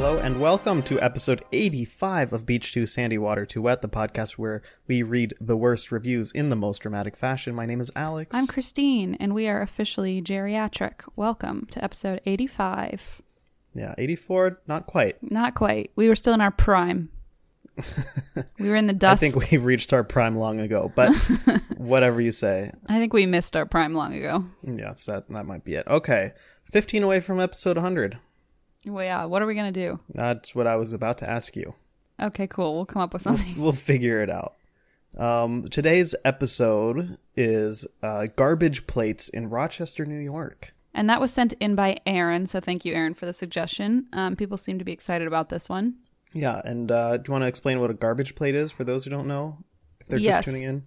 Hello and welcome to episode 85 of Beach Too Sandy Water Too Wet, the podcast where we read the worst reviews in the most dramatic fashion. My name is Alex. I'm Christine, and we are officially geriatric. Welcome to episode 85. Yeah, 84, not quite. Not quite. We were still in our prime. we were in the dust. I think we reached our prime long ago, but whatever you say. I think we missed our prime long ago. Yeah, that, that might be it. Okay, 15 away from episode 100. Well, yeah. What are we gonna do? That's what I was about to ask you. Okay, cool. We'll come up with something. We'll figure it out. Um, today's episode is uh, garbage plates in Rochester, New York. And that was sent in by Aaron. So thank you, Aaron, for the suggestion. Um, people seem to be excited about this one. Yeah, and uh, do you want to explain what a garbage plate is for those who don't know? If they're Yes. just tuning in?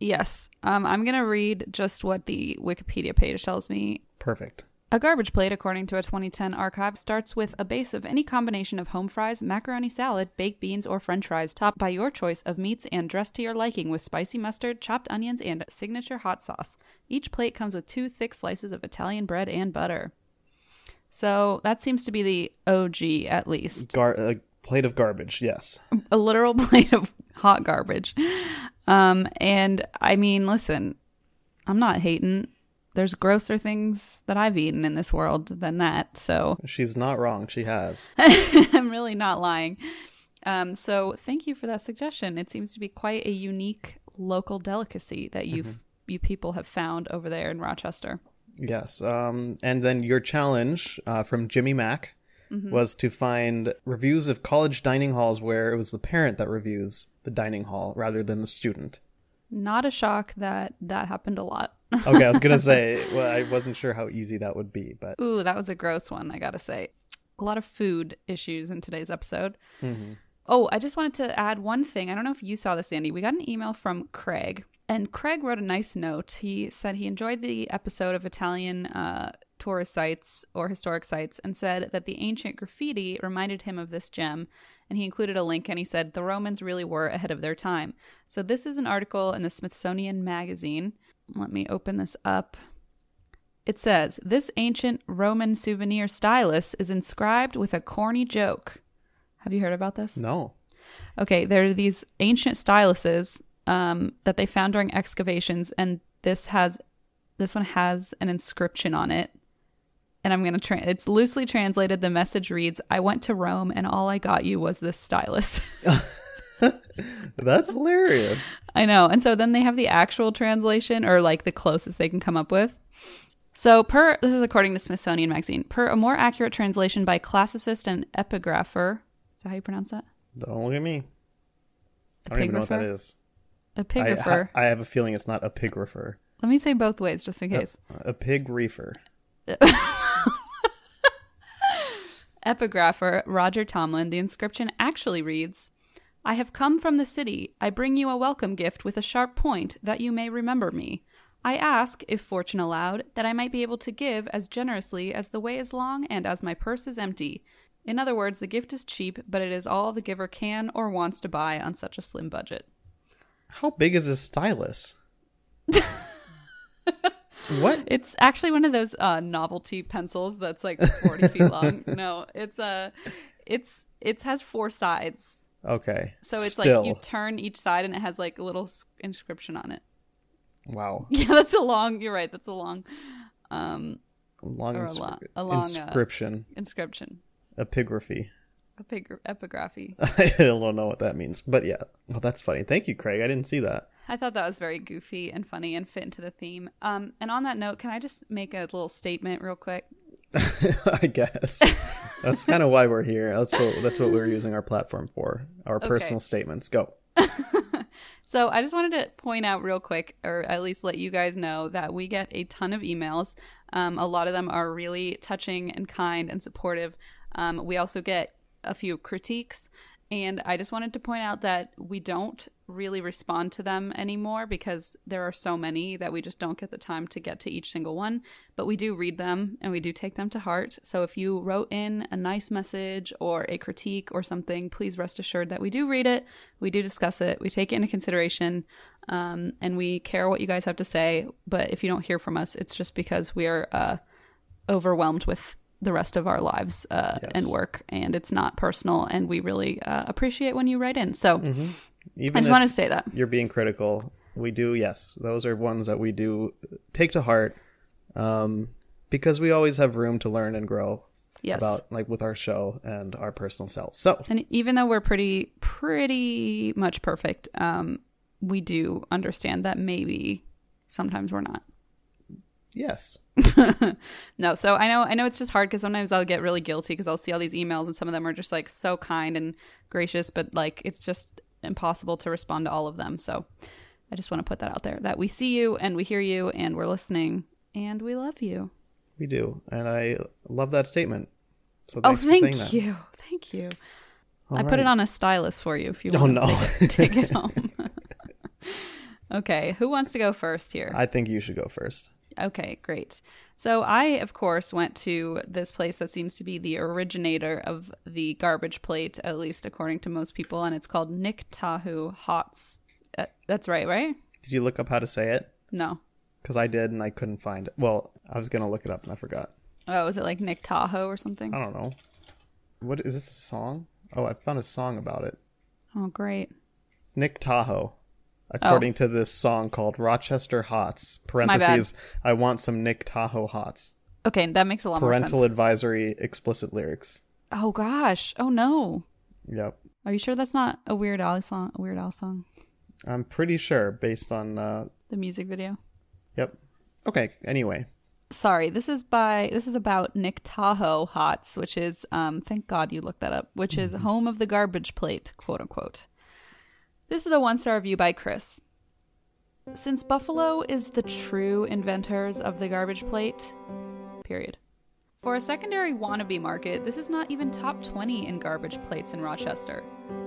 Yes. Um, I'm gonna read just what the Wikipedia page tells me Perfect. A garbage plate, according to a 2010 archive, starts with a base of any combination of home fries, macaroni salad, baked beans, or french fries, topped by your choice of meats and dressed to your liking with spicy mustard, chopped onions, and signature hot sauce. Each plate comes with two thick slices of Italian bread and butter. So that seems to be the OG, at least. Gar- a plate of garbage, yes. A literal plate of hot garbage. Um, and I mean, listen, I'm not hating. There's grosser things that I've eaten in this world than that. So She's not wrong. She has. I'm really not lying. Um, so thank you for that suggestion. It seems to be quite a unique local delicacy that you've you people have found over there in Rochester. Yes. Um, and then your challenge uh, from Jimmy Mack was to find reviews of college dining halls where it was the parent that reviews the dining hall rather than the student. Not a shock that that happened a lot. Okay, I was gonna say, well, I wasn't sure how easy that would be, but Ooh, that was a gross one, I gotta say. A lot of food issues in today's episode. Oh, I just wanted to add one thing. I don't know if you saw this, Andy. We got an email from Craig, and Craig wrote a nice note. He said he enjoyed the episode of Italian uh, tourist sites or historic sites and said that the ancient graffiti reminded him of this gem. And he included a link and he said the Romans really were ahead of their time. So, this is an article in the Smithsonian Magazine. Let me open this up. It says, This ancient Roman souvenir stylus is inscribed with a corny joke. Have you heard about this? no. Okay, there are these ancient styluses um, that they found during excavations, and this has this one has an inscription on it. And I'm gonna tra- it's loosely translated. The message reads, "I went to Rome, and all I got you was this stylus." That's hilarious. I know. And so then they have the actual translation or like the closest they can come up with. So, per this is according to Smithsonian Magazine, per a more accurate translation by classicist and epigrapher. Is that how you pronounce that? Don't look at me. I don't even know what that Epigrapher? is. I, I have a feeling it's not a pig refer. Let me say both ways just in case. A pig reefer. Epigrapher Roger Tomlin, the inscription actually reads I have come from the city. I bring you a welcome gift with a sharp point that you may remember me. I ask, if fortune allowed, that I might be able to give as generously as the way is long and as my purse is empty. In other words, the gift is cheap, but it is all the giver can or wants to buy on such a slim budget. How big is this stylus? what? It's actually one of those uh, novelty pencils that's like 40 feet long. No, it's a, it's it has four sides, Okay. so it's Still. like you turn each side and it has like a little inscription on it. Wow. Yeah, that's a long. You're right. That's a long. Um, long, Or a inscri- lo- a long, uh, inscription, Inscription. epigraphy. Epig- epigraphy. I don't know what that means, but yeah. Well, that's funny. Thank you, Craig. I didn't see that. I thought that was very goofy and funny and fit into the theme. Um, and on that note, can I just make a little statement real quick? I guess that's kind of why we're here. That's what that's what we're using our platform for. Our personal statements. Go. So I just wanted to point out real quick, or at least let you guys know, that we get a ton of emails. Um, a lot of them are really touching and kind and supportive. Um, we also get a few critiques. And I just wanted to point out that we don't really respond to them anymore because there are so many that we just don't get the time to get to each single one. But we do read them and we do take them to heart. So if you wrote in a nice message or a critique or something, please rest assured that we do read it, we do discuss it, we take it into consideration, um, and we care what you guys have to say. But if you don't hear from us, it's just because we are uh, overwhelmed with the rest of our lives uh, Yes. and work, and it's not personal. And we really uh, appreciate when you write in. So Even I just if wanted to say that. you're being critical, we do. Yes, those are ones that we do take to heart, um, because we always have room to learn and grow Yes. about like with our show and our personal selves. So And even though we're pretty pretty much perfect, um, we do understand that maybe sometimes we're not. Yes, No, so I know I know it's just hard because sometimes I'll get really guilty because I'll see all these emails and some of them are just like so kind and gracious, but like it's just impossible to respond to all of them. So I just want to put that out there that we see you and we hear you and we're listening and we love you. we do, and I love that statement. So Oh, thank that. you, thank you. I All put it on a stylus for you if you Oh, want no. to take, take it home. okay, who wants to go first here? I think you should go first. Okay, great. So I, of course, went to this place that seems to be the originator of the garbage plate, at least according to most people, and it's called Nick Tahou Hots. Uh, that's right, right? Did you look up how to say it? No. Because I did, and I couldn't find it. Well, I was gonna look it up, and I forgot. Oh, is it like Nick Tahou or something? I don't know. What is this a song? Oh, I found a song about it. Oh, great. Nick Tahou, Oh. according to this song called Rochester Hots. Parentheses. I want some Nick Tahou Hots. Okay, that makes a lot Parental more sense. Parental advisory, explicit lyrics. oh gosh. Oh no. Yep. Are you sure that's not a Weird Al song? A Weird Al song? I'm pretty sure based on. Uh, The music video. yep. Okay. Anyway, sorry this is by this is about nick tahou hots which is um thank god you looked that up which is home of the garbage plate quote unquote this is a one star review by chris. Since buffalo is the true inventors of the garbage plate period. For a secondary wannabe market this is not even top 20 in garbage plates in rochester.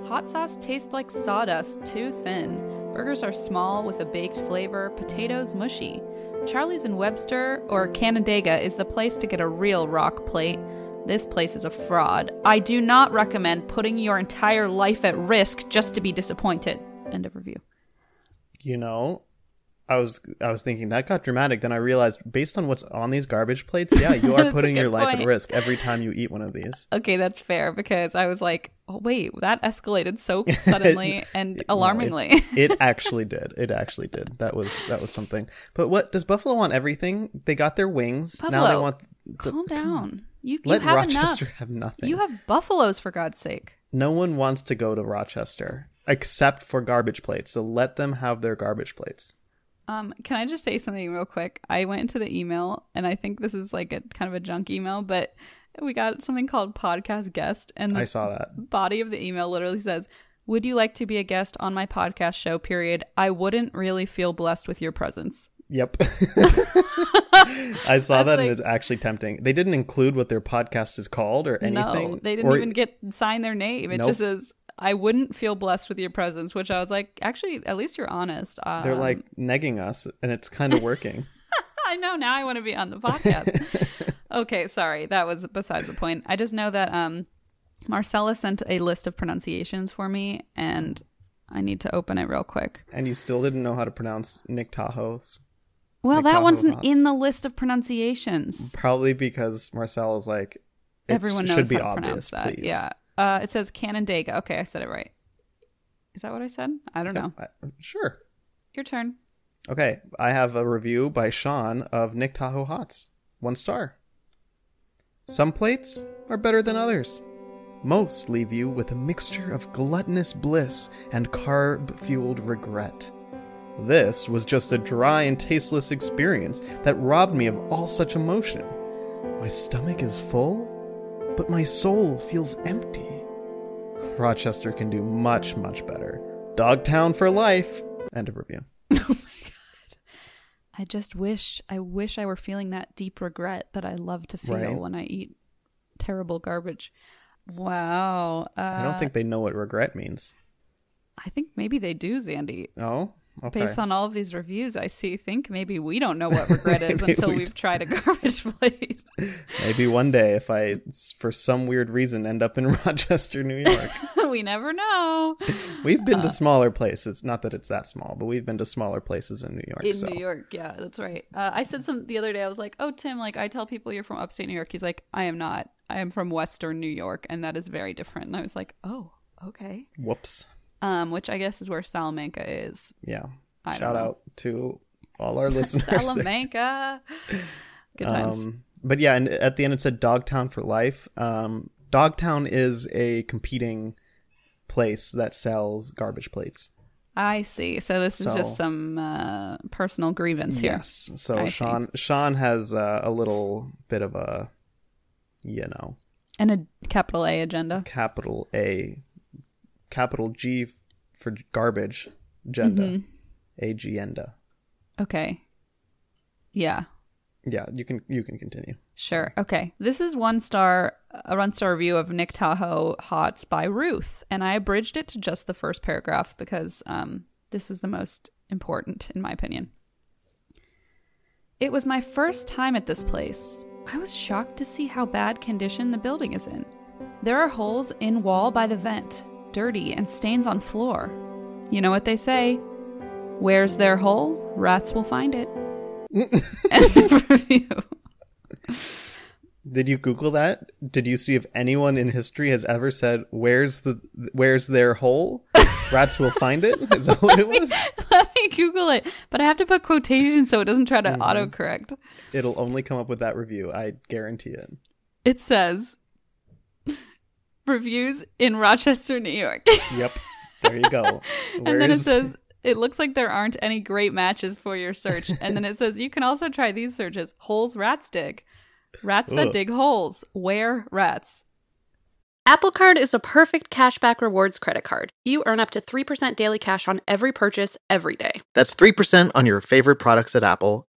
Hot sauce tastes like sawdust too thin. Burgers are small with a baked flavor. Potatoes mushy. Charlie's in Webster or Canandaigua is the place to get a real rock plate. This place is a fraud. I do not recommend putting your entire life at risk just to be disappointed. End of review. you know, I was I was thinking that got dramatic. Then I realized, based on what's on these garbage plates, yeah, you are putting your life point. at risk every time you eat one of these. Okay, that's fair because I was like, oh, wait, that escalated so suddenly and No, alarmingly. it, it actually did. It actually did. That was that was something. But what does Buffalo want? Everything they got their wings. now they want. The, Calm down. You, you Let have Rochester enough. have nothing. You have buffaloes for God's sake. no one wants to go to Rochester except for garbage plates. So let them have their garbage plates. Um, can I just say something real quick? I went into the email, and I think this is like a kind of a junk email, but we got something called podcast guest, and the I saw that. body of the email literally says, "Would you like to be a guest on my podcast show?" Period. I wouldn't really feel blessed with your presence. Yep. I saw That's that like- and it's actually tempting. They didn't include what their podcast is called or anything. No, they didn't Or- even get sign their name. It Nope. just says, "I wouldn't feel blessed with your presence," which I was like, actually, at least you're honest. Um, They're like negging us, and it's kind of working. I know now I want to be on the podcast. okay, sorry. That was besides the point. I just know that um Marcella sent a list of pronunciations for me and I need to open it real quick. and you still didn't know how to pronounce Nick Tahou's. Well, that one's in the list of pronunciations. Probably because Marcel is like, it Everyone knows should be how to obvious, pronounce that. please. Yeah. Uh, it says Canandaigua. Okay, I said it right. Is that what I said? I don't know. I- sure. Your turn. Okay, I have a review by Sean of Nick Tahou Hots. One star. Some plates are better than others. Most leave you with a mixture of gluttonous bliss and carb fueled regret. This was just a dry and tasteless experience that robbed me of all such emotion. My stomach is full, but my soul feels empty. Rochester can do much, much better. Dogtown for life. End of review. Oh my god. I just wish I wish I were feeling that deep regret that I love to feel Right. when I eat terrible garbage. Wow. Uh, I don't think they know what regret means. I think maybe they do, Zandy. Oh, okay. Based on all of these reviews I see, think maybe we don't know what regret is until we we've tried a garbage plate. Maybe one day, if I, for some weird reason, end up in Rochester, New York. we never know. We've Uh, been to smaller places. Not that it's that small, but we've been to smaller places in New York. In so. New York, yeah, that's right. Uh, I said some the other day. I was like, "Oh, Tim, like I tell people you're from upstate New York." He's like, "I am not. I am from Western New York, and that is very different." And I was like, "Oh, okay." Whoops. Um, which I guess is where Salamanca is. Yeah. I Shout out to all our listeners. Salamanca. Good times. Um, but yeah, and at the end it said Dogtown for life. Um, Dogtown is a competing place that sells garbage plates. I see. So this is So- just some uh, personal grievance here. Yes. So I see. Sean Sean has uh, a little bit of a, you know, And a capital A agenda. capital A, capital G for garbage agenda, Mm-hmm. agenda. Okay. Yeah. Yeah, you can you can continue. Sure. Okay. This is one star, a one star review of Nick Tahou Hots by Ruth, and I abridged it to just the first paragraph because um, this is the most important, in my opinion. It was my first time at this place. I was shocked to see how bad condition the building is in. There are holes in wall by the vent, dirty and stains on floor. You know what they say? Where's their hole? Rats will find it. End review. Did you Google that? Did you see if anyone in history has ever said, "Where's the where's their hole? Rats will find it." That what it was? Let me Google it, but I have to put quotations so it doesn't try to Mm-hmm. autocorrect. It'll only come up with that review. I guarantee it. It says reviews in Rochester, New York. Yep. There you go. and then it says it looks like there aren't any great matches for your search. and then it says you can also try these searches: holes rats dig, rats that Ugh. dig holes, where rats. Apple Card is a perfect cashback rewards credit card. You earn up to 3% daily cash on every purchase every day. That's 3% on your favorite products at Apple,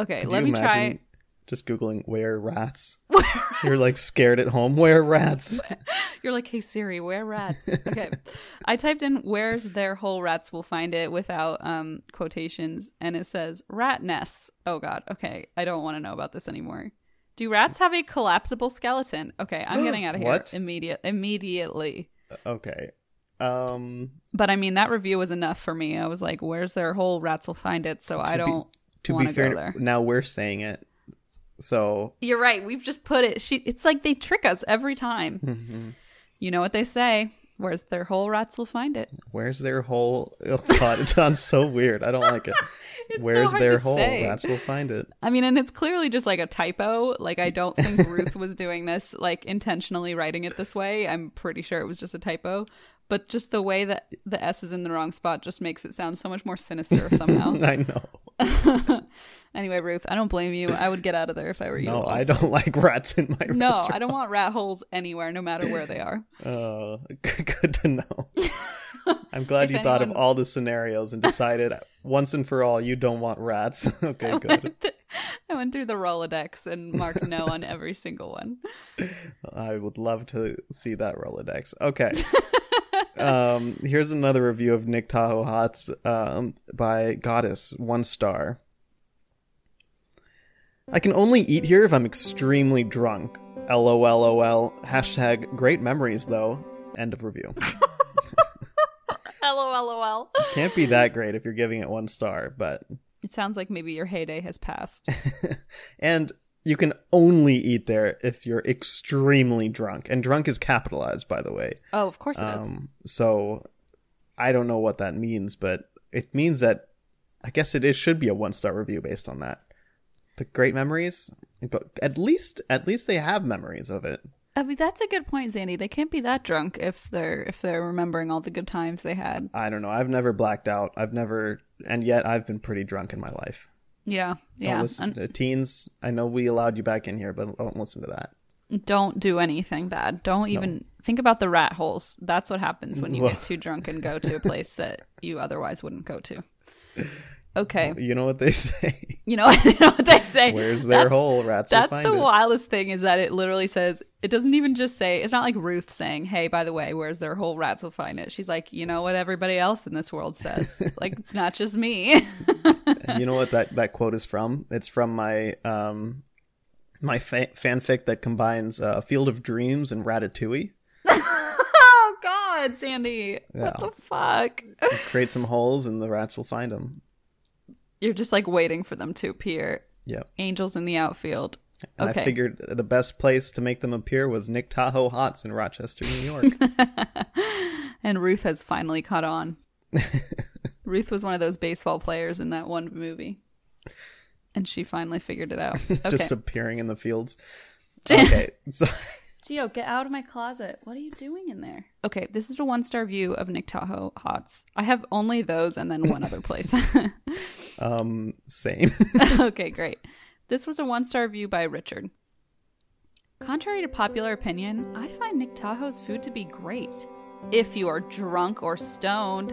Okay, Could let me try. Just googling where rats. where You're like scared at home. Where rats? You're like, hey Siri, where rats? Okay. I typed in where's their hole rats will find it without um quotations and it says rat nests. Oh god. Okay. I don't want to know about this anymore. Do rats have a collapsible skeleton? Okay, I'm getting out of here What? immediate immediately. Okay. Um. But I mean that review was enough for me. I was like, where's their hole rats will find it, so I don't be to be fair, now we're saying it. So You're right. We've just put it. She. It's like they trick us every time. Mm-hmm. You know what they say? Where's their hole? Rats will find it. where's their hole? Oh God, it sounds so weird. I don't like it. So where's hard their hole? say. Rats will find it. I mean, and it's clearly just like a typo. Like, I don't think Ruth was doing this, like, intentionally writing it this way. I'm pretty sure it was just a typo. But just the way that the S is in the wrong spot just makes it sound so much more sinister somehow. I know. anyway, Ruth, I don't blame you. I would get out of there if I were you. No, I don't like rats in my room. No, restaurant. I don't want rat holes anywhere, no matter where they are. Uh, good to know. I'm glad you thought of all the scenarios and decided once and for all you don't want rats. okay, good. I went through the Rolodex and marked no on every single one. I would love to see that Rolodex. Okay. Um, here's another review of Nick Tahou Hots um, by Goddess, one star. I can only eat here if I'm extremely drunk. LOLOL. Hashtag great memories, though. End of review. LOL. Can't be that great if you're giving it one star, but. It sounds like maybe your heyday has passed. and you can only eat there if you're extremely drunk. And drunk is capitalized, by the way. Oh, of course it is. Um, so I don't know what that means, but it means that I guess it is should be a one star review based on that. But great memories, but at least at least they have memories of it. I mean, that's a good point, Zandy. They can't be that drunk if they're if they're remembering all the good times they had. I don't know. I've never blacked out. I've never, and yet I've been pretty drunk in my life. Yeah, Don't yeah. listen, And uh, teens. I know we allowed you back in here, but don't listen to that. don't do anything bad. Don't even think about the rat holes. That's what happens when you Whoa. get too drunk and go to a place that you otherwise wouldn't go to. Okay, You know what they say? you know, you know what they say. Where's their That's- hole? Rats will find it? That's the it. wildest thing is that it literally says it doesn't even just say it's not like Ruth saying, "Hey, by the way, where's their hole? Rats will find it." She's like, "You know what everybody else in this world says? like it's not just me." you know what that, that quote is from? It's from my um my fa- fanfic that combines uh, Field of Dreams and Ratatouille. oh God, Sandy, Yeah. what the fuck? You create some holes and the rats will find them. You're just like waiting for them to appear. Yep. Angels in the outfield. And Okay. I figured the best place to make them appear was Nick Tahou Hots in Rochester, New York. And Ruth has finally caught on. Ruth was one of those baseball players in that one movie. And she finally figured it out. Okay. Just appearing in the fields. Okay. So Gio, get out of my closet. What are you doing in there? Okay, this is a one star view of Nick Tahou Hots. I have only those and then one other place. Um same. okay, great. This was a one star review by Richard. Contrary to popular opinion, I find Nick Tahou's food to be great. If you are drunk or stoned,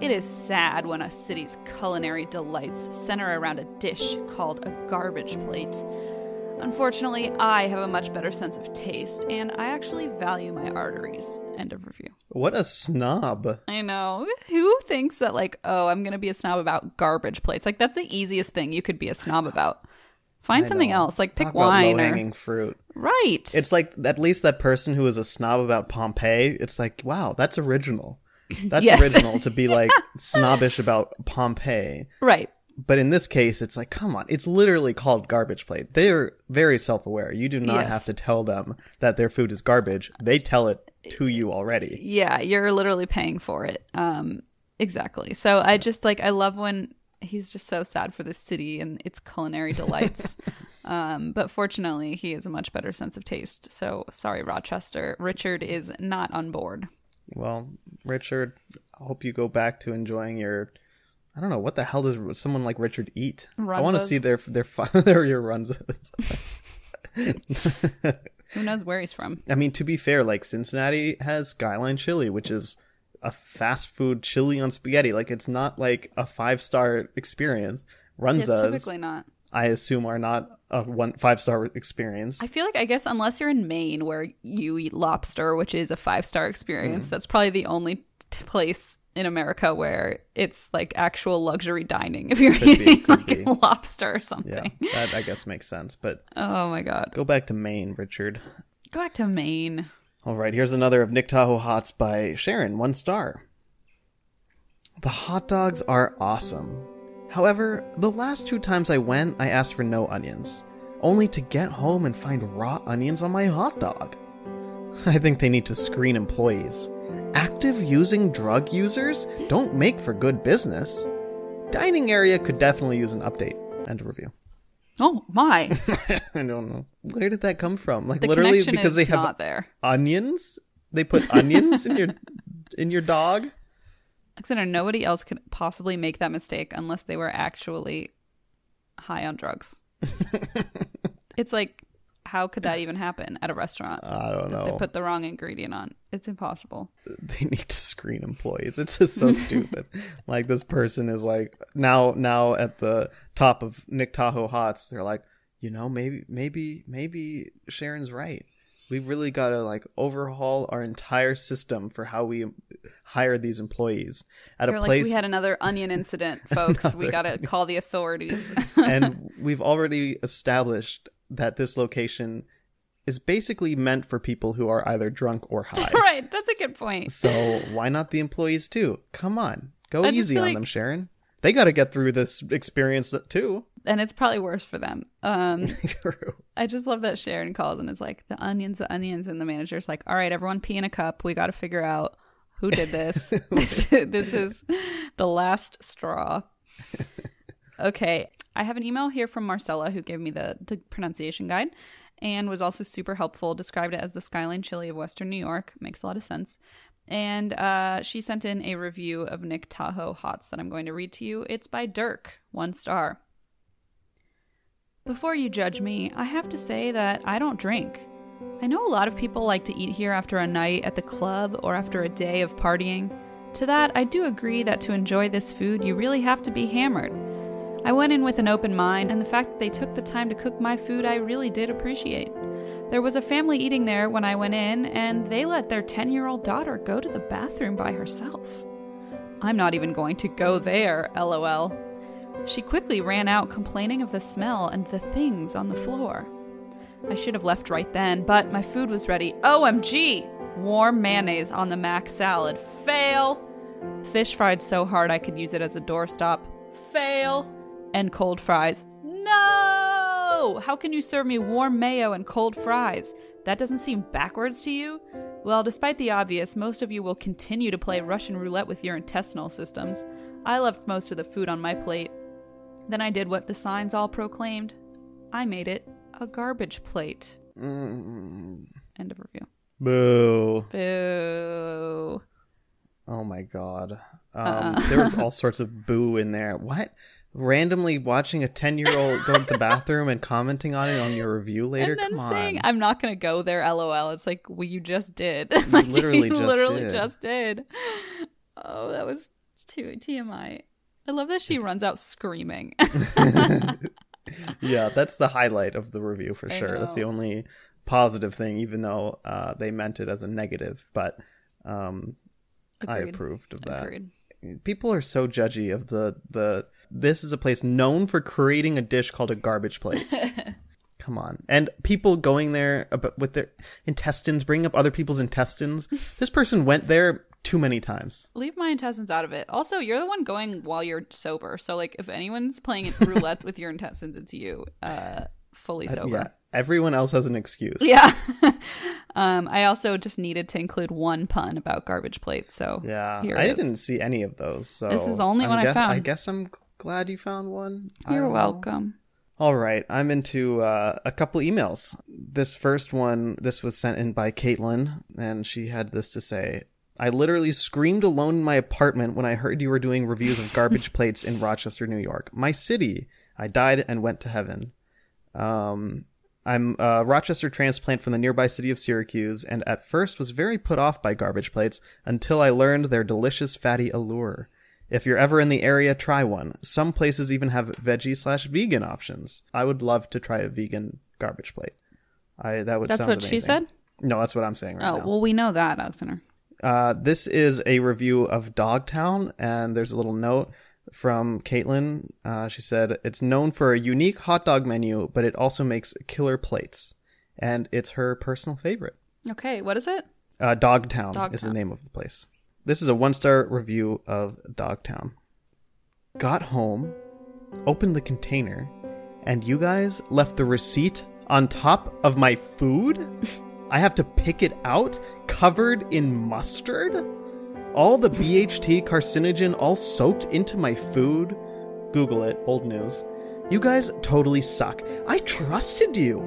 it is sad when a city's culinary delights center around a dish called a garbage plate. Unfortunately, I have a much better sense of taste, and I actually value my arteries. End of review. what a snob. I know. Who thinks that, like, oh, I'm going to be a snob about garbage plates? Like, that's the easiest thing you could be a snob about. Find I something know. else, like pick Talk wine or low-hanging fruit. right. It's like at least that person who is a snob about Pompeii, it's like, wow, that's original. That's Yes. original to be like snobbish about Pompeii. right. But in this case, it's like, come on, it's literally called garbage plate. They are very self aware. You do not Yes. have to tell them that their food is garbage. They tell it to you already. Yeah, you're literally paying for it. Um, exactly. So I just like I love when he's just so sad for the city and its culinary delights. um, but fortunately, he has a much better sense of taste. So sorry, Rochester. Richard is not on board. Well, Richard, I hope you go back to enjoying your. I don't know what the hell does someone like Richard eat. I want to see their their their your runs. Who knows where he's from? I mean, to be fair, like Cincinnati has Skyline Chili, which is a fast food chili on spaghetti. Like it's not like a five star experience. It's Runzas, typically not. I assume, are not a one five star experience. I feel like I guess unless you're in Maine where you eat lobster, which is a five star experience, Mm. that's probably the only t- place in America where it's like actual luxury dining. If you're Could eating could like be. lobster or something. yeah, that I guess makes sense. But Oh my god, go back to Maine, Richard. go back to Maine. All right, here's another of Nick Tahou Hots by Sharon, one star. The hot dogs are awesome. However, the last two times I went, I asked for no onions, only to get home and find raw onions on my hot dog. I think they need to screen employees. Active using drug users don't make for good business. Dining area could definitely use an update. End of review. Oh my, I don't know. Where did that come from? Like the literally because they have onions? They put onions in your in your dog? Alexander, nobody else could possibly make that mistake unless they were actually high on drugs. it's like, how could that even happen at a restaurant? I don't know. They put the wrong ingredient on. It's impossible. they need to screen employees. It's just so stupid. Like this person is like now now at the top of Nick Tahou Hots. They're like, you know, maybe maybe maybe Sharon's right. We really got to like overhaul our entire system for how we hire these employees at They're a like, place. we had another onion incident, folks. we got to call the authorities. and we've already established that this location is basically meant for people who are either drunk or high. right. That's a good point. So why not the employees too? Come on, go I easy on like- them, Sharon. They got to get through this experience too. And it's probably worse for them. Um, True. I just love that Sharon calls and is like, the onions, the onions. And the manager's like, all right, everyone pee in a cup. We got to figure out who did this. this. This is the last straw. Okay. I have an email here from Marcella who gave me the, the pronunciation guide and was also super helpful. Described it as the skyline chili of Western New York. Makes a lot of sense. And uh, she sent in a review of Nick Tahou Hots that I'm going to read to you. It's by Dirk, one star. Before you judge me, I have to say that I don't drink. I know a lot of people like to eat here after a night at the club or after a day of partying. To that, I do agree that to enjoy this food, you really have to be hammered. I went in with an open mind, and the fact that they took the time to cook my food, I really did appreciate. There was a family eating there when I went in, and they let their 10 year old daughter go to the bathroom by herself. I'm not even going to go there, lol. She quickly ran out complaining of the smell and the things on the floor. I should have left right then, but my food was ready. OMG! Warm mayonnaise on the mac salad. Fail! Fish fried so hard I could use it as a doorstop. Fail! And cold fries. No! How can you serve me warm mayo and cold fries? That doesn't seem backwards to you? Well, despite the obvious, most of you will continue to play Russian roulette with your intestinal systems. I left most of the food on my plate. Then I did what the signs all proclaimed. I made it a garbage plate. Mm, End of review. boo. Boo. Oh my god. Um, Uh-uh. there was all sorts of boo in there. What? Randomly watching a 10 year old go to the bathroom and commenting on it on your review later? and then Come saying, on. "I'm not gonna go there." LOL. It's like, well, you just did. Like, literally you just literally did. just did. Oh, that was too TMI. I love that she runs out screaming. yeah, that's the highlight of the review for I sure. That's the only positive thing, even though uh, they meant it as a negative. But um, I approved of that. Agreed. People are so judgy of the the. This is a place known for creating a dish called a garbage plate. Come on, and people going there with their intestines, bringing up other people's intestines. This person went there too many times. Leave my intestines out of it. Also, you're the one going while you're sober. So, like, if anyone's playing roulette with your intestines, it's you, uh, fully sober. Yeah, everyone else has an excuse. Yeah. um, I also just needed to include one pun about garbage plates. So Yeah, I is. didn't see any of those. So This is the only I'm one I guess- found. I guess I'm glad you found one. You're don't know. welcome. All right, I'm into uh, a couple emails. This first one, this was sent in by Caitlin, and she had this to say. I literally screamed alone in my apartment when I heard you were doing reviews of garbage plates in Rochester, New York, my city. I died and went to heaven. Um, I'm a Rochester transplant from the nearby city of Syracuse, and at first was very put off by garbage plates until I learned their delicious fatty allure. If you're ever in the area, try one. Some places even have veggie slash vegan options. I would love to try a vegan garbage plate. I that would. That's what she said? No, that's what I'm saying right oh, now. well, we know that, Alexander. Uh, this is a review of Dogtown, and there's a little note from Caitlin. Uh, she said it's known for a unique hot dog menu, but it also makes killer plates, and it's her personal favorite. Okay, what is it? Uh, Dogtown, is the name of the place. This is a one star review of Dogtown. Got home, opened the container, and you guys left the receipt on top of my food? I have to pick it out, covered in mustard? All the BHT carcinogen all soaked into my food? Google it, old news. You guys totally suck. I trusted you.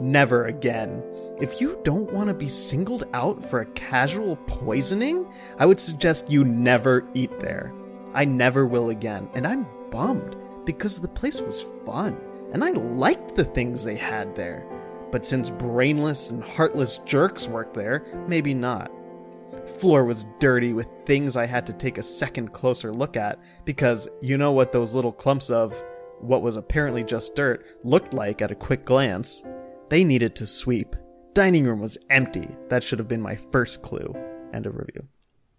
Never again. If you don't want to be singled out for a casual poisoning, I would suggest you never eat there. I never will again, and I'm bummed because the place was fun and I liked the things they had there. But since brainless and heartless jerks work there, maybe not. Floor was dirty with things I had to take a second closer look at because you know what those little clumps of what was apparently just dirt looked like at a quick glance. They needed to sweep. Dining room was empty. That should have been my first clue. End of review.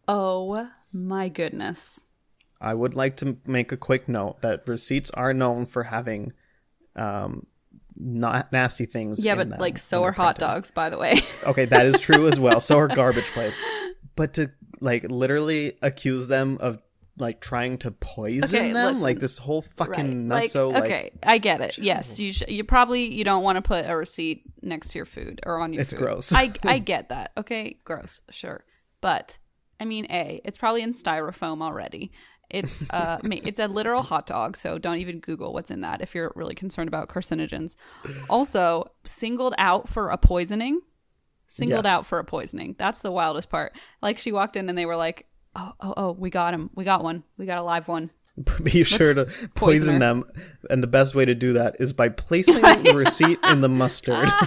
Oh my goodness. I would like to make a quick note that receipts are known for having um not nasty things. Yeah, but them like so they're hot dogs, by the way. Okay, that is true as well. So are garbage plates. But to like literally accuse them of like trying to poison Okay, them, listen. like this whole fucking Right. nutso, like, okay, I get it. Yes, you sh- you probably you don't want to put a receipt next to your food or on your It's food. gross. I I get that. Okay, gross, sure. But I mean, a it's probably in styrofoam already. It's uh it's a literal hot dog, so don't even Google what's in that if you're really concerned about carcinogens. Also, singled out for a poisoning. Singled Yes. out for a poisoning. That's the wildest part. Like she walked in and they were like, "Oh, oh, oh, we got him. We got one. We got a live one." be sure to Let's poison poison them. And the best way to do that is by placing the receipt in the mustard.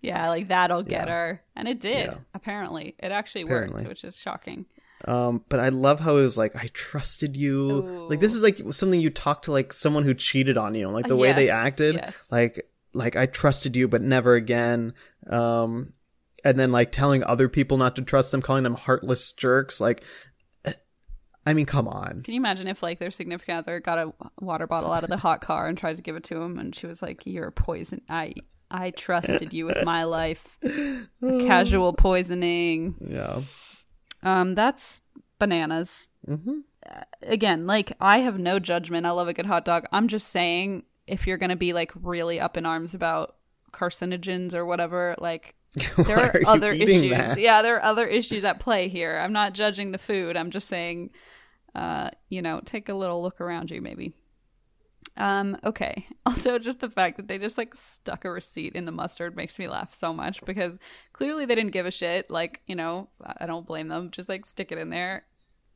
Yeah, like that'll get Yeah. her. And it did, Yeah. apparently. It actually worked, which is shocking. Um, but I love how it was like, I trusted you. Like this is like something you talk to like someone who cheated on you, like the way they acted. yes. Like, like I trusted you, but never again. Um, and then like telling other people not to trust them, calling them heartless jerks. Like, I mean, come on. Can you imagine if like their significant other got a water bottle out of the hot car and tried to give it to him and she was like, You're a poison I I trusted you with my life. Casual poisoning. Yeah. Um, that's bananas. Mm-hmm. Uh, again, like I have no judgment. I love a good hot dog. I'm just saying, if you're gonna be like really up in arms about carcinogens or whatever, like there are, are other issues. that? Yeah, there are other issues at play here. I'm not judging the food. I'm just saying, uh, you know, take a little look around you, maybe. Um, okay. Also, just the fact that they just like stuck a receipt in the mustard makes me laugh so much because clearly they didn't give a shit. Like, you know, I don't blame them. Just like stick it in there.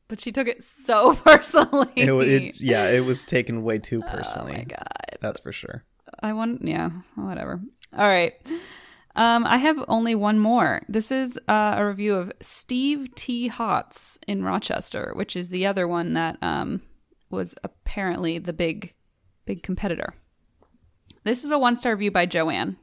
But she took it so personally. It, it, yeah, it was taken way too personally. Oh my god. That's for sure. I want yeah, whatever. All right. Um, I have only one more. This is uh, a review of Steve T. Hots in Rochester, which is the other one that um, was apparently the big, big competitor. This is a one star review by Joanne.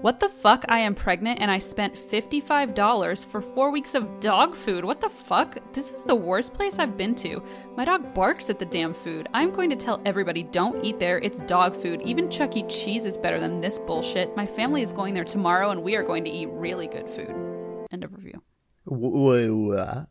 What the fuck? I am pregnant and I spent $55 for four weeks of dog food. What the fuck? This is the worst place I've been to. My dog barks at the damn food. I'm going to tell everybody don't eat there. It's dog food. Even Chuck E. Cheese is better than this bullshit. My family is going there tomorrow and we are going to eat really good food. End of review.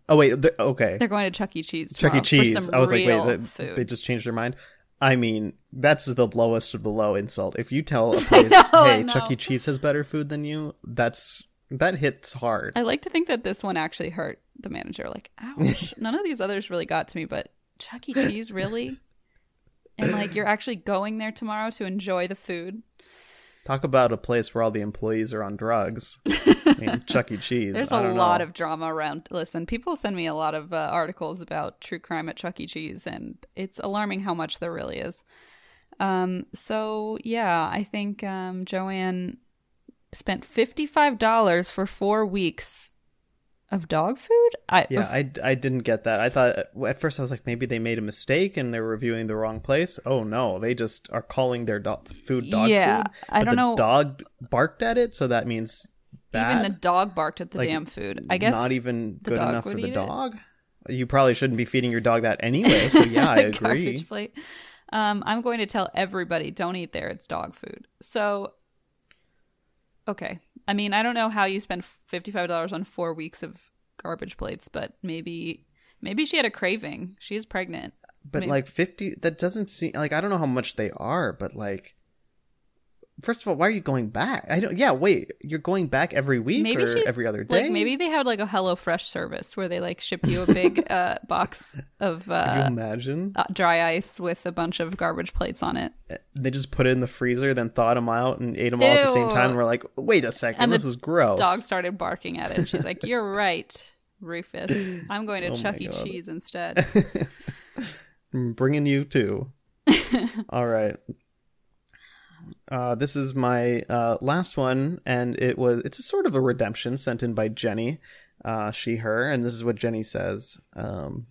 Oh wait, th- okay. They're going to Chuck E. Cheese. Chuck E. Cheese. I was like, wait, they, they just changed their mind. I mean, that's the lowest of the low insult. If you tell a place, know, "Hey. Chuck E. Cheese has better food than you," that's that hits hard. I like to think that this one actually hurt the manager. Like, ouch. None of these others really got to me, but Chuck E. Cheese, really? And like, you're actually going there tomorrow to enjoy the food. Talk about a place where all the employees are on drugs. I mean, Chuck E. Cheese. There's a lot know. of drama around. Listen, people send me a lot of uh, articles about true crime at Chuck E. Cheese, and it's alarming how much there really is. Um, so yeah, I think um, Joanne spent fifty five dollars for four weeks of dog food. I Yeah, I, I didn't get that. I thought at first I was like maybe they made a mistake and they're reviewing the wrong place. Oh no, they just are calling their do- food dog Yeah, food. I don't the know- Dog barked at it, so that means bad. even the dog barked at the Like, damn food. I guess not even good enough for the it. dog. You probably shouldn't be feeding your dog that anyway. So yeah, I agree. Um, I'm going to tell everybody don't eat there. It's dog food. So, okay. I mean, I don't know how you spend fifty five dollars on four weeks of garbage plates, but maybe maybe she had a craving. She is pregnant. But Maybe- like fifty, that doesn't seem like I don't know how much they are. But like, first of all, why are you going back? I don't. Yeah, wait, you're going back every week Maybe or she every other day? Like maybe they had like a Hello Fresh service where they like ship you a big uh, box of Can you uh, imagine? uh, dry ice with a bunch of garbage plates on it. they just put it in the freezer, then thawed them out and ate them all at the same time. And we're like, wait a second, And this is gross. Dog started barking at it. And she's like, "You're right, Rufus. I'm going to Oh Chuck E. God. Cheese instead." I'm bringing you too. all right. Uh, this is my uh, last one, and it was it's a sort of a redemption sent in by Jenny, uh, she her, and this is what Jenny says. Um,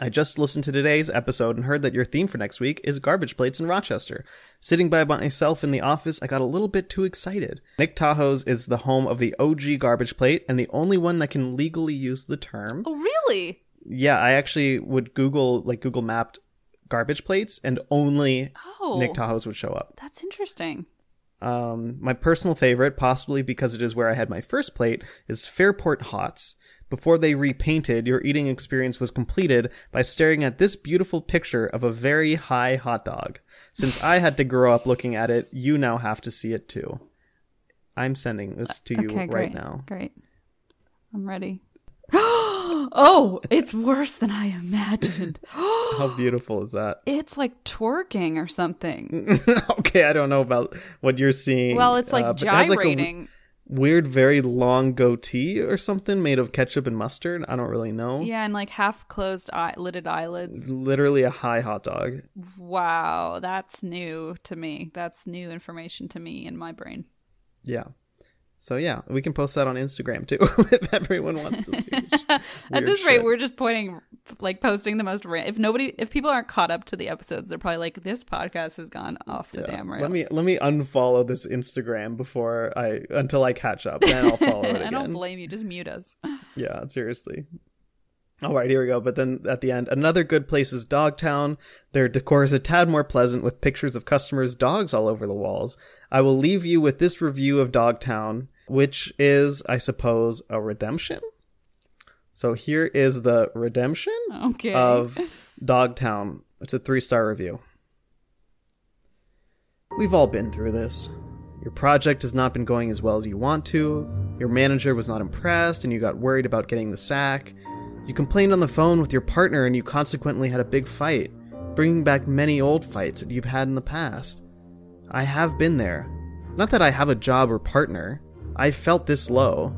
I just listened to today's episode and heard that your theme for next week is garbage plates in Rochester. Sitting by myself in the office, I got a little bit too excited. Nick Tahou's is the home of the OG garbage plate and the only one that can legally use the term. Oh, really? Yeah, I actually would Google like Google mapped garbage plates and only Oh, Nick Tahou's would show up. that's interesting. Um, my personal favorite, possibly because it is where I had my first plate, is Fairport Hots. Before they repainted, your eating experience was completed by staring at this beautiful picture of a very high hot dog. Since I had to grow up looking at it, you now have to see it too. I'm sending this to you okay, right great. now. Great. I'm ready. oh, it's worse than I imagined. How beautiful is that? it's like twerking or something. okay, I don't know about what you're seeing. Well, it's like uh, like, gyrating. weird, very long goatee or something made of ketchup and mustard. I don't really know. yeah, and like half closed eye- lidded It's eyelids. literally a high hot dog. Wow, that's new to me. That's new information to me in my brain. Yeah. So yeah, we can post that on Instagram too if everyone wants to see. At this rate, shit. we're just pointing, like posting the most. If nobody, if people aren't caught up to the episodes, they're probably like, "This podcast has gone off the damn rails." Let me let me unfollow this Instagram before I until I catch up. Then I'll follow it I don't blame you. Just mute us. Yeah, seriously. All right, here we go. But then at the end, another good place is Dogtown. Their decor is a tad more pleasant with pictures of customers' dogs all over the walls. I will leave you with this review of Dogtown, which is, I suppose, a redemption. So here is the redemption Okay. of Dogtown. It's a three star review. We've all been through this. Your project has not been going as well as you want to. Your manager was not impressed and you got worried about getting the sack. You complained on the phone with your partner and you consequently had a big fight, bringing back many old fights that you've had in the past. I have been there. Not that I have a job or partner. I felt this low.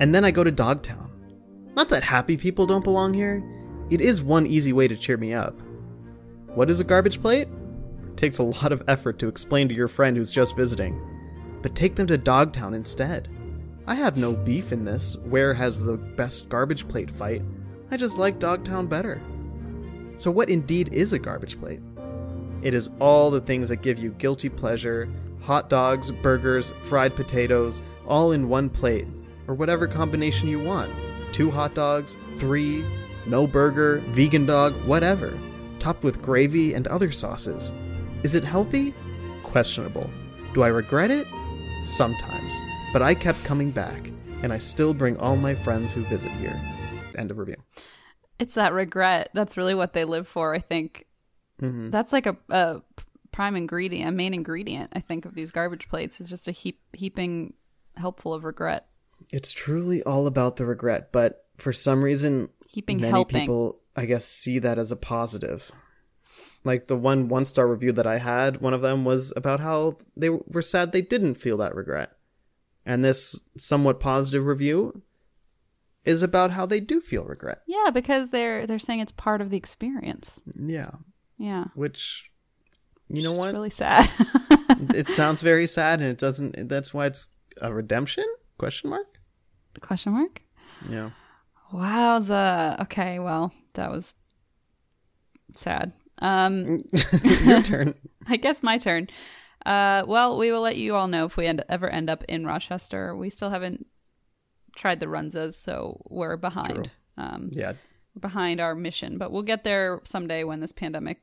And then I go to Dogtown. Not that happy people don't belong here. It is one easy way to cheer me up. What is a garbage plate? It takes a lot of effort to explain to your friend who's just visiting. But take them to Dogtown instead. I have no beef in this, where has the best garbage plate fight. I just like Dogtown better. So, what indeed is a garbage plate? It is all the things that give you guilty pleasure hot dogs, burgers, fried potatoes, all in one plate, or whatever combination you want. Two hot dogs, three, no burger, vegan dog, whatever, topped with gravy and other sauces. Is it healthy? Questionable. Do I regret it? Sometimes. But I kept coming back, and I still bring all my friends who visit here. End of review. it's that regret. That's really what they live for. I think Mm-hmm. that's like a, a prime ingredient, a main ingredient. I think of these garbage plates is just a heap heaping helpful of regret. It's truly all about the regret, but for some reason, Heaping many helping. people, I guess, see that as a positive. Like the one one star review that I had, one of them was about how they were sad they didn't feel that regret. And this somewhat positive review is about how they do feel regret. Yeah, because they're they're saying it's part of the experience. Yeah. Yeah. Which, you know It's what? really sad. it sounds very sad and it doesn't, that's why it's a redemption? Question mark? Question mark? Yeah. Wowza. Okay, well, that was sad. Um Your turn. I guess my turn. Uh, well, we will let you all know if we end, ever end up in Rochester. We still haven't tried the Runzas, so we're behind. Um, Yeah. behind our mission, but we'll get there someday when this pandemic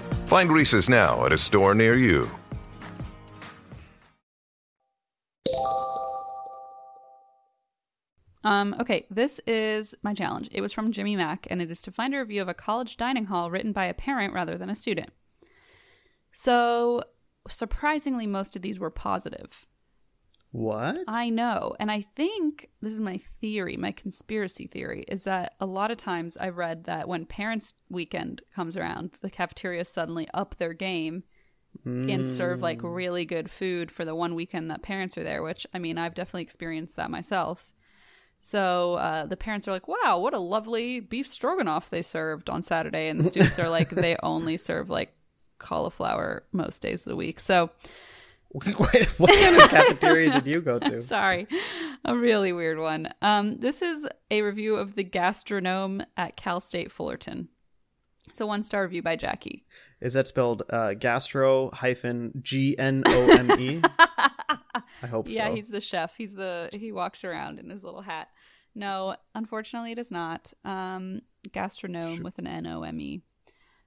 Find Reese's now at a store near you. Um, okay, this is my challenge. It was from Jimmy Mack, and it is to find a review of a college dining hall written by a parent rather than a student. So surprisingly, most of these were positive. What? I know. And I think this is my theory, my conspiracy theory is that a lot of times I've read that when parents' weekend comes around, the cafeteria suddenly up their game and serve like really good food for the one weekend that parents are there, which I mean, I've definitely experienced that myself. So uh, the parents are like, wow, what a lovely beef stroganoff they served on Saturday. And the students are like, they only serve like cauliflower most days of the week. So Wait, what kind of cafeteria did you go to? Sorry, a really weird one. Um, this is a review of the gastronome at Cal State Fullerton. So one star review by Jackie. Is that spelled uh, gastro hyphen G N O M E? I hope Yeah, so. he's the chef. He's the he walks around in his little hat. No, unfortunately, it is not. Um, gastronome with an N O M E.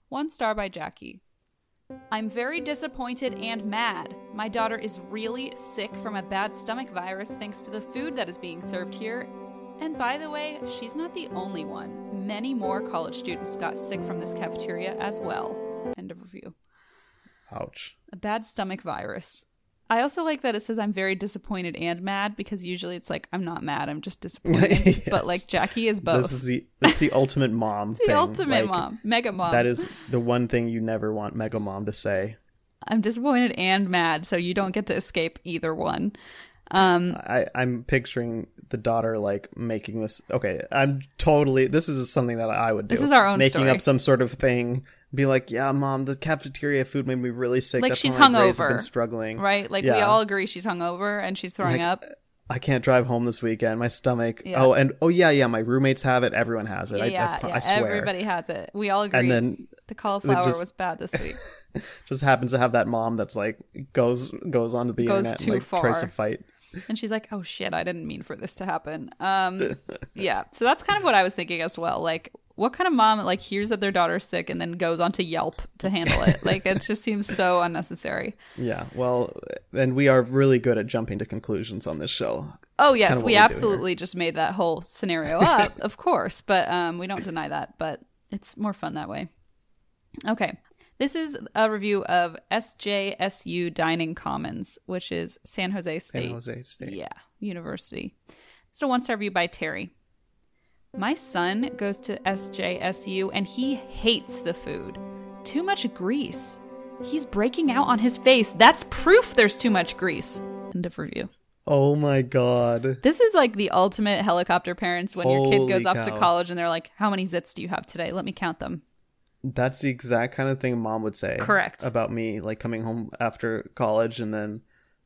One star by Jackie. I'm very disappointed and mad. My daughter is really sick from a bad stomach virus thanks to the food that is being served here. And by the way, she's not the only one. Many more college students got sick from this cafeteria as well. End of review. Ouch. A bad stomach virus. I also like that it says I'm very disappointed and mad because usually it's like I'm not mad, I'm just disappointed. Yes. But like Jackie is both. This is the it's the ultimate mom. the thing. ultimate Like, mom, mega mom. That is the one thing you never want Mega Mom to say. I'm disappointed and mad, so you don't get to escape either one. Um, I, I'm picturing the daughter like making this. Okay, I'm totally. This is something that I would do. This is our own making story. up some sort of thing. Be like, yeah, mom, the cafeteria food made me really sick. Like That's she's why my grades have hungover, been struggling. right? Like we all agree she's hungover and she's throwing Like, up. I can't drive home this weekend. My stomach. Yeah. Oh, and oh yeah, yeah. My roommates have it. Everyone has it. Yeah, I, I yeah, yeah. I swear. Everybody has it. We all agree. And then the cauliflower just- was bad this week. just happens to have that mom that's like goes goes onto the Goes internet too and like tries to fight. and she's like, "Oh shit, I didn't mean for this to happen." Um, yeah. So that's kind of what I was thinking as well. Like, what kind of mom like hears that their daughter's sick and then goes on to Yelp to handle it? like, it just seems so unnecessary. Yeah. Well, and we are really good at jumping to conclusions on this show. Oh yes, Kinda we we absolutely just made that whole scenario up, of course, but um, we don't deny that. But it's more fun that way. Okay, this is a review of SJSU Dining Commons, which is San Jose State. San Jose State. Yeah, University. It's a one-star review by Terry. My son goes to SJSU and he hates the food. Too much grease. He's breaking out on his face. That's proof there's too much grease. End of review. Oh my god. This is like the ultimate helicopter parents when your kid Holy goes off to college and they're like, How many zits do you have today? Let me count them. That's the exact kind of thing mom would say. Correct. About me, like coming home after college and then,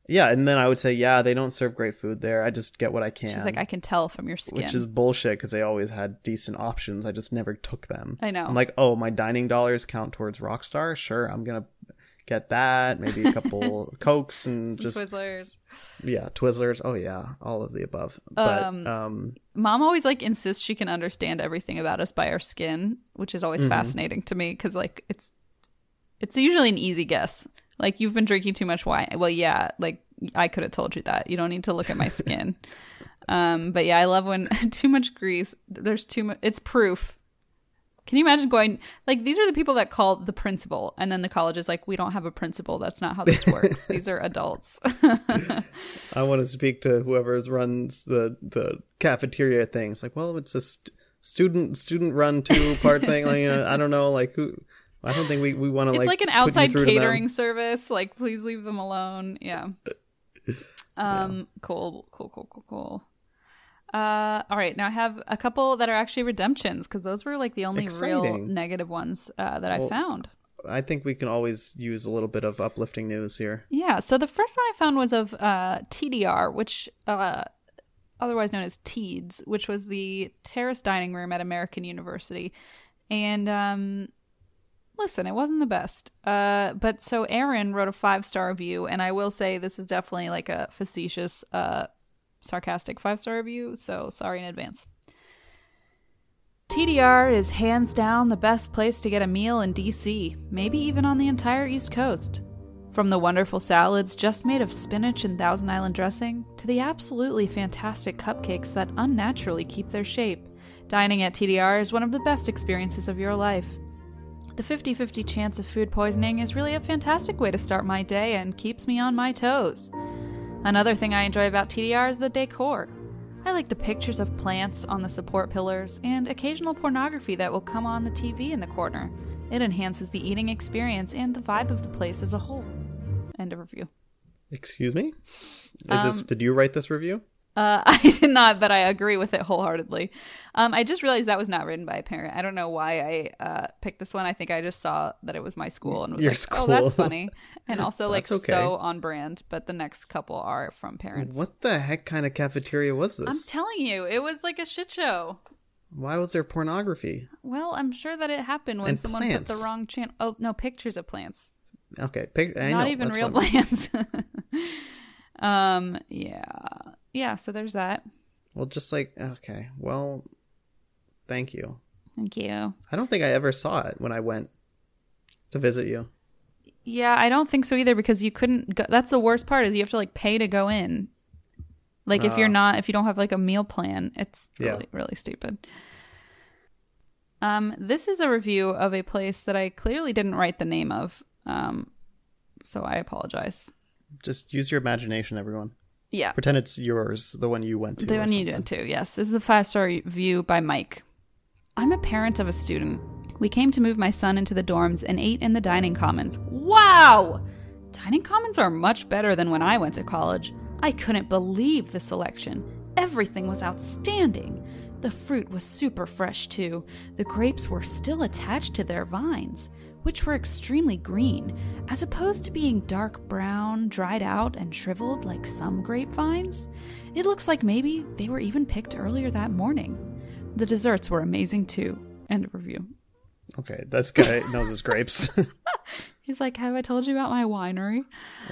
yeah, and then I would say, yeah, they don't serve great food there. I just get what I can. She's like, I can tell from your skin. Which is bullshit because they always had decent options. I just never took them. I know. I'm like, oh, my dining dollars count towards Rockstar. Sure, I'm gonna get that. Maybe a couple cokes and Some just Twizzlers. yeah, Twizzlers. Oh yeah, all of the above. But Um, um, Mom always like insists she can understand everything about us by our skin, which is Mm-hmm. always fascinating to me because like it's it's usually an easy guess. Like you've been drinking too much wine. Well, yeah, like I could have told you that. You don't need to look at my skin. um, but yeah, I love when too much grease. There's too much. It's proof. Can you imagine going like these are the people that call the principal, and then the college is like, we don't have a principal. That's not how this works. these are adults. I want to speak to whoever runs the the cafeteria thing. It's like, well, it's a st- student student run two part thing. Like, uh, I don't know, like who. I don't think we, we want to it's like like, an outside through to them. catering service. Like, please leave them alone. Yeah. Um. Cool. Cool. Cool. Cool. Cool. Uh. All right. Now I have a couple that are actually redemptions because those were like the only real negative ones uh, that I found. I think we can always use a little bit of uplifting news here. Yeah. So the first one I found was of uh, TDR, which uh, otherwise known as TEEDS, which was the terrace dining room at American University. And um, listen, it wasn't the best. Uh, but so Aaron wrote a five star review, and I will say this is definitely like a facetious, uh, sarcastic five star review. So sorry in advance. TDR is hands down the best place to get a meal in DC, maybe even on the entire East Coast. From the wonderful salads just made of spinach and Thousand Island dressing, to the absolutely fantastic cupcakes that unnaturally keep their shape, dining at TDR is one of the best experiences of your life. The 50 50 chance of food poisoning is really a fantastic way to start my day and keeps me on my toes. Another thing I enjoy about TDR is the decor. I like the pictures of plants on the support pillars and occasional pornography that will come on the TV in the corner. It enhances the eating experience and the vibe of the place as a whole. End of review. Excuse me? Is this um, did you write this review? Uh, I did not, but I agree with it wholeheartedly. Um, I just realized that was not written by a parent. I don't know why I uh, picked this one. I think I just saw that it was my school and was Your like, school. "Oh, that's funny," and also like okay. so on brand. But the next couple are from parents. What the heck kind of cafeteria was this? I'm telling you, it was like a shit show. Why was there pornography? Well, I'm sure that it happened when And someone put the wrong channel. Oh no, pictures of plants, Okay, pic- not know, even real plants. um, yeah, yeah. So there's that. Well, just like okay, well, thank you. Thank you. I don't think I ever saw it when I went to visit you. Yeah, I don't think so either because you couldn't go that's the worst part is you have to like pay to go in. Like if you're not if you don't have like a meal plan, it's Yeah. really really stupid. Um this is a review of a place that I clearly didn't write the name of. Um so I apologize. Just use your imagination, everyone. Yeah. Pretend it's yours, the one you went to. The one you did too, yes. This is a five star review by Mike. I'm a parent of a student. We came to move my son into the dorms and ate in the dining commons. Wow! Dining commons are much better than when I went to college. I couldn't believe the selection. Everything was outstanding. The fruit was super fresh too. The grapes were still attached to their vines, which were extremely green, as opposed to being dark brown, dried out, and shriveled like some grapevines. It looks like maybe they were even picked earlier that morning. The desserts were amazing too. End of review. Okay, this guy knows his grapes. He's like, Have I told you about my winery?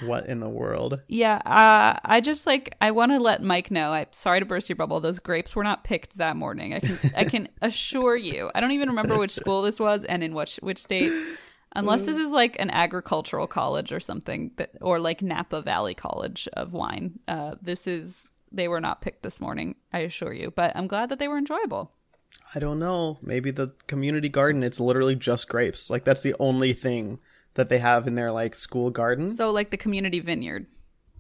what in the world? Yeah, uh, I just like I want to let Mike know. I'm sorry to burst your bubble. Those grapes were not picked that morning. I can I can assure you. I don't even remember which school this was and in which which state. Unless this is like an agricultural college or something, that, or like Napa Valley College of wine. Uh, this is they were not picked this morning. I assure you. But I'm glad that they were enjoyable. I don't know. Maybe the community garden. It's literally just grapes. Like that's the only thing that they have in their like school garden. So like the community vineyard.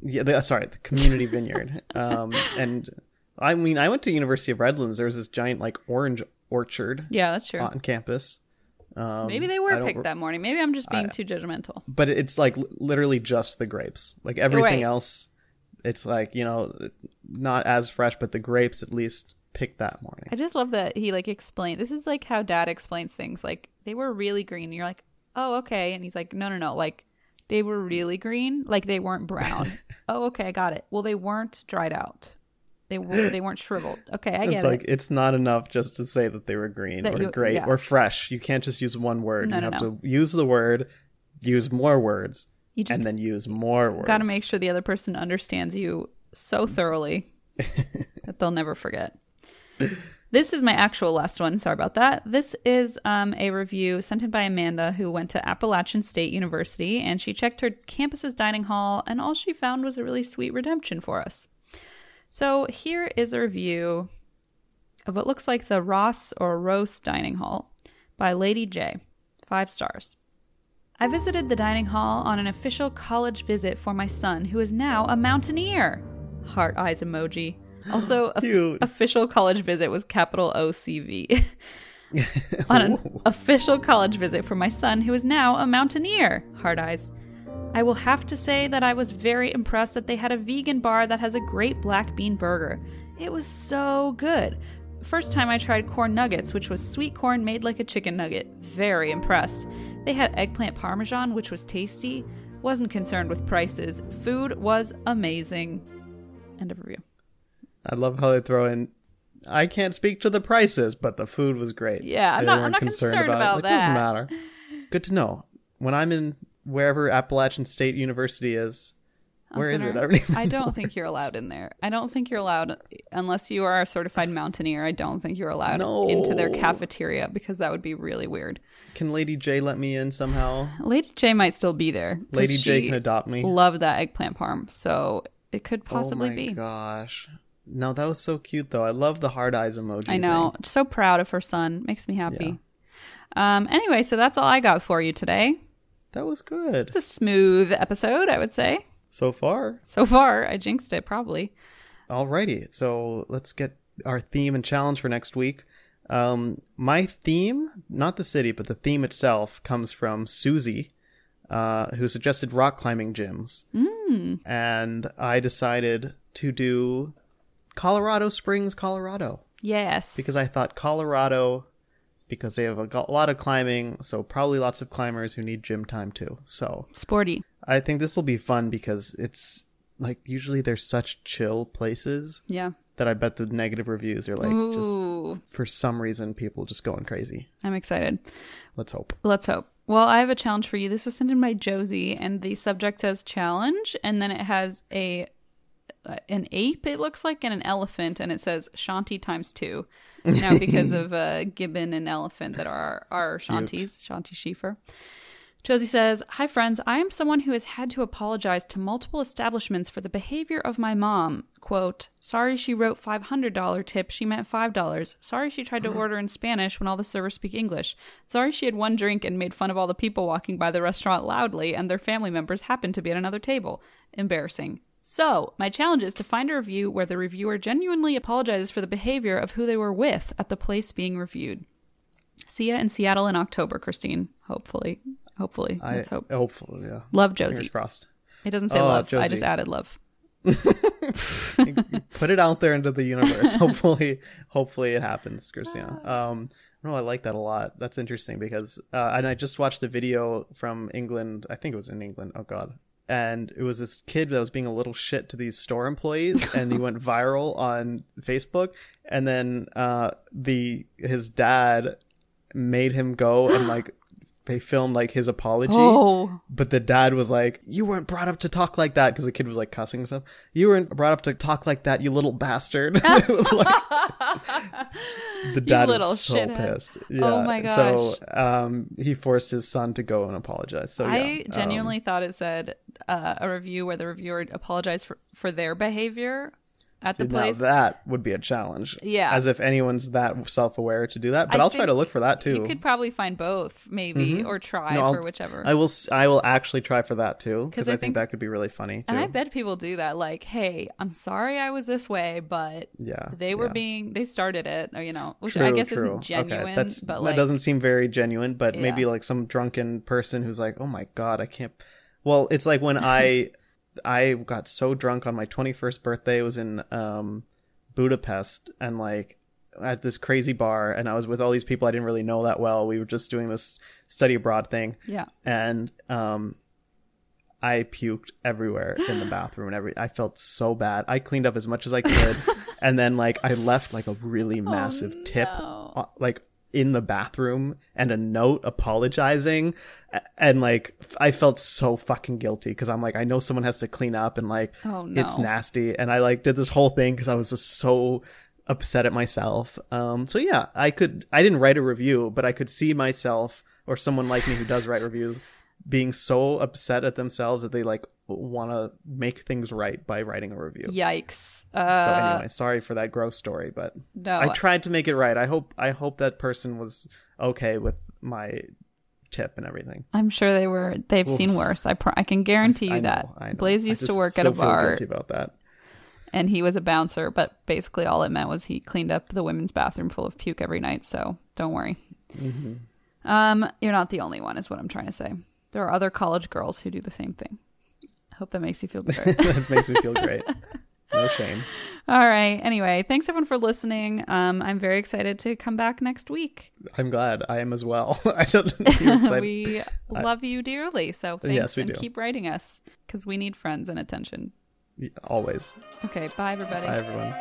Yeah, the, sorry, the community vineyard. Um, and I mean, I went to University of Redlands. There was this giant like orange orchard Yeah, that's true. on campus. Um, Maybe they were picked re- that morning. Maybe I'm just being too judgmental. but it's like literally just the grapes. Like everything Right. else, it's like you know, not as fresh, but the grapes at least picked that morning. I just love that he like explained. This is like how dad explains things. Like they were really green. And you're like, oh okay, and he's like, no no no, like they were really green. Like they weren't brown. oh okay, I got it. Well, they weren't dried out. They were they weren't shriveled. Okay, I It's get like it. it's not enough just to say that they were green That or you- great yeah. or fresh. You can't just use one word. No, you no, have no. to use the word, use more words, You just and then use more words. got to make sure the other person understands you so thoroughly that they'll never forget. This is my actual last one. Sorry about that. This is um, a review sent in by Amanda, who went to Appalachian State University, and she checked her campus's dining hall, and all she found was a really sweet redemption for us. So here is a review of what looks like the Ross or Roast Dining Hall by Lady J. Five stars. I visited the dining hall on an official college visit for my son, who is now a mountaineer. Heart eyes emoji. Also, official college visit was capital O C V. on an official college visit for my son, who is now a mountaineer. Heart eyes. I will have to say that I was very impressed that they had a vegan bar that has a great black bean burger. It was so good. First time I tried corn nuggets, which was sweet corn made like a chicken nugget. Very impressed. They had eggplant parmesan, which was tasty. Wasn't concerned with prices. Food was amazing. End of review. I love how they throw in. I can't speak to the prices, but the food was great. Yeah, I'm They not- I'm not concerned about it. It doesn't matter. Good to know. When I'm in wherever Appalachian State University is, where is it? I don't I don't think you're allowed in there. I don't think you're allowed unless you are a certified mountaineer. I don't think you're allowed No. into their cafeteria because that would be really weird. Can Lady J let me in somehow? Lady J might still be there. Lady J can adopt me. Loved that eggplant parm, so it could possibly be. oh my be. gosh. No, that was so cute though. I love the hard eyes emoji. I know. thing. So proud of her son. Makes me happy. Um, anyway, so that's all I got for you today. That was good It's a smooth episode, I would say. so far. So far, I jinxed it probably. Alrighty, so let's get our theme and challenge for next week. Um, my theme, not the city, but the theme itself, comes from Susie, uh, who suggested rock climbing gyms. Mm. And I decided to do Colorado Springs, Colorado, Yes. because I thought Colorado, because they have a lot of climbing, so probably lots of climbers who need gym time too. So sporty. I think this will be fun because it's like usually they're such chill places Yeah. that I bet the negative reviews are like just for some reason people just going crazy. I'm excited. Let's hope. Let's hope. Well, I have a challenge for you. This was sent in by Josie, and the subject says challenge, and then it has a an ape. It looks like and an elephant, and it says Shanti times two. Now, because of uh, gibbon and elephant that are our Shanties, Shanti Schiefer. Josie says, Hi, friends. I am someone who has had to apologize to multiple establishments for the behavior of my mom. Quote, Sorry she wrote $500 tip. She meant $5. Sorry she tried to order in Spanish when all the servers speak English. Sorry she had one drink and made fun of all the people walking by the restaurant loudly and their family members happened to be at another table. Embarrassing. So, my challenge is to find a review where the reviewer genuinely apologizes for the behavior of who they were with at the place being reviewed. See ya in Seattle in October, Christine. Hopefully. Hopefully. I Let's hope. hopefully, yeah. Love Josie. Fingers Josie. crossed. It doesn't say Oh, love. I just added love. Put it out there into the universe. hopefully, hopefully it happens, Christina. Um, no, I like that a lot. That's interesting because, uh, and I just watched a video from England. I think it was in England. Oh God. And it was this kid that was being a little shit to these store employees, and he went viral on Facebook. And then uh, the his dad made him go and like they filmed like his apology. Oh, But the dad was like, "You weren't brought up to talk like that," because the kid was like cussing and stuff. You weren't brought up to talk like that, you little bastard. it was like the dad was so shithead. pissed. Oh my So um, he forced his son to go and apologize. So yeah, I um, genuinely thought it said uh, a review where the reviewer apologized for, for their behavior at the now place. that would be a challenge. Yeah. as if anyone's that self-aware to do that. But I I'll try to look for that too. You could probably find both, maybe, mm-hmm. or try No, for whichever. I will. I will actually try for that too because I I, think, think- that could be really funny too. and I bet people do that. Like, hey, I'm sorry I was this way, but Yeah, they were yeah. being, they started it, or, you know, which True, I guess true. isn't genuine, Okay, that's but that like, doesn't seem very genuine. But maybe like some drunken person who's like, "Oh my god, I can't." Well, it's like when I I got so drunk on my twenty first birthday. It was in um, Budapest, and like at this crazy bar, and I was with all these people I didn't really know that well. We were just doing this study abroad thing, yeah. and um. I puked everywhere in the bathroom and every I felt so bad. I cleaned up as much as I could and then like I left like a really massive tip no. uh, like in the bathroom and a note apologizing. And like I felt so fucking guilty cuz I'm like I know someone has to clean up and like Oh, it's nasty. And I like did this whole thing cuz I was just so upset at myself. Um so yeah, I could I didn't write a review, but I could see myself or someone like me who does write reviews being so upset at themselves that they like want to make things right by writing a review. Yikes. So Uh, anyway, sorry for that gross story, but no, I tried to make it right. I hope I hope that person was okay with my tip and everything. I'm sure they were. They've seen worse. I pr- I can guarantee you I know, that. I know. Blaze used to work at a bar, about that. and he was a bouncer. But basically, all it meant was he cleaned up the women's bathroom full of puke every night. So don't worry. Mm-hmm. Um, you're not the only one, is what I'm trying to say. There are other college girls who do the same thing. I Hope that makes you feel better. that makes me feel great. No shame. all right. Anyway, thanks everyone for listening. Um, I'm very excited to come back next week. I'm glad. I am as well. I don't know. We love you dearly. So thanks Yes, we and do. keep writing us because we need friends and attention. Always. Okay. Bye, everybody. Bye everyone.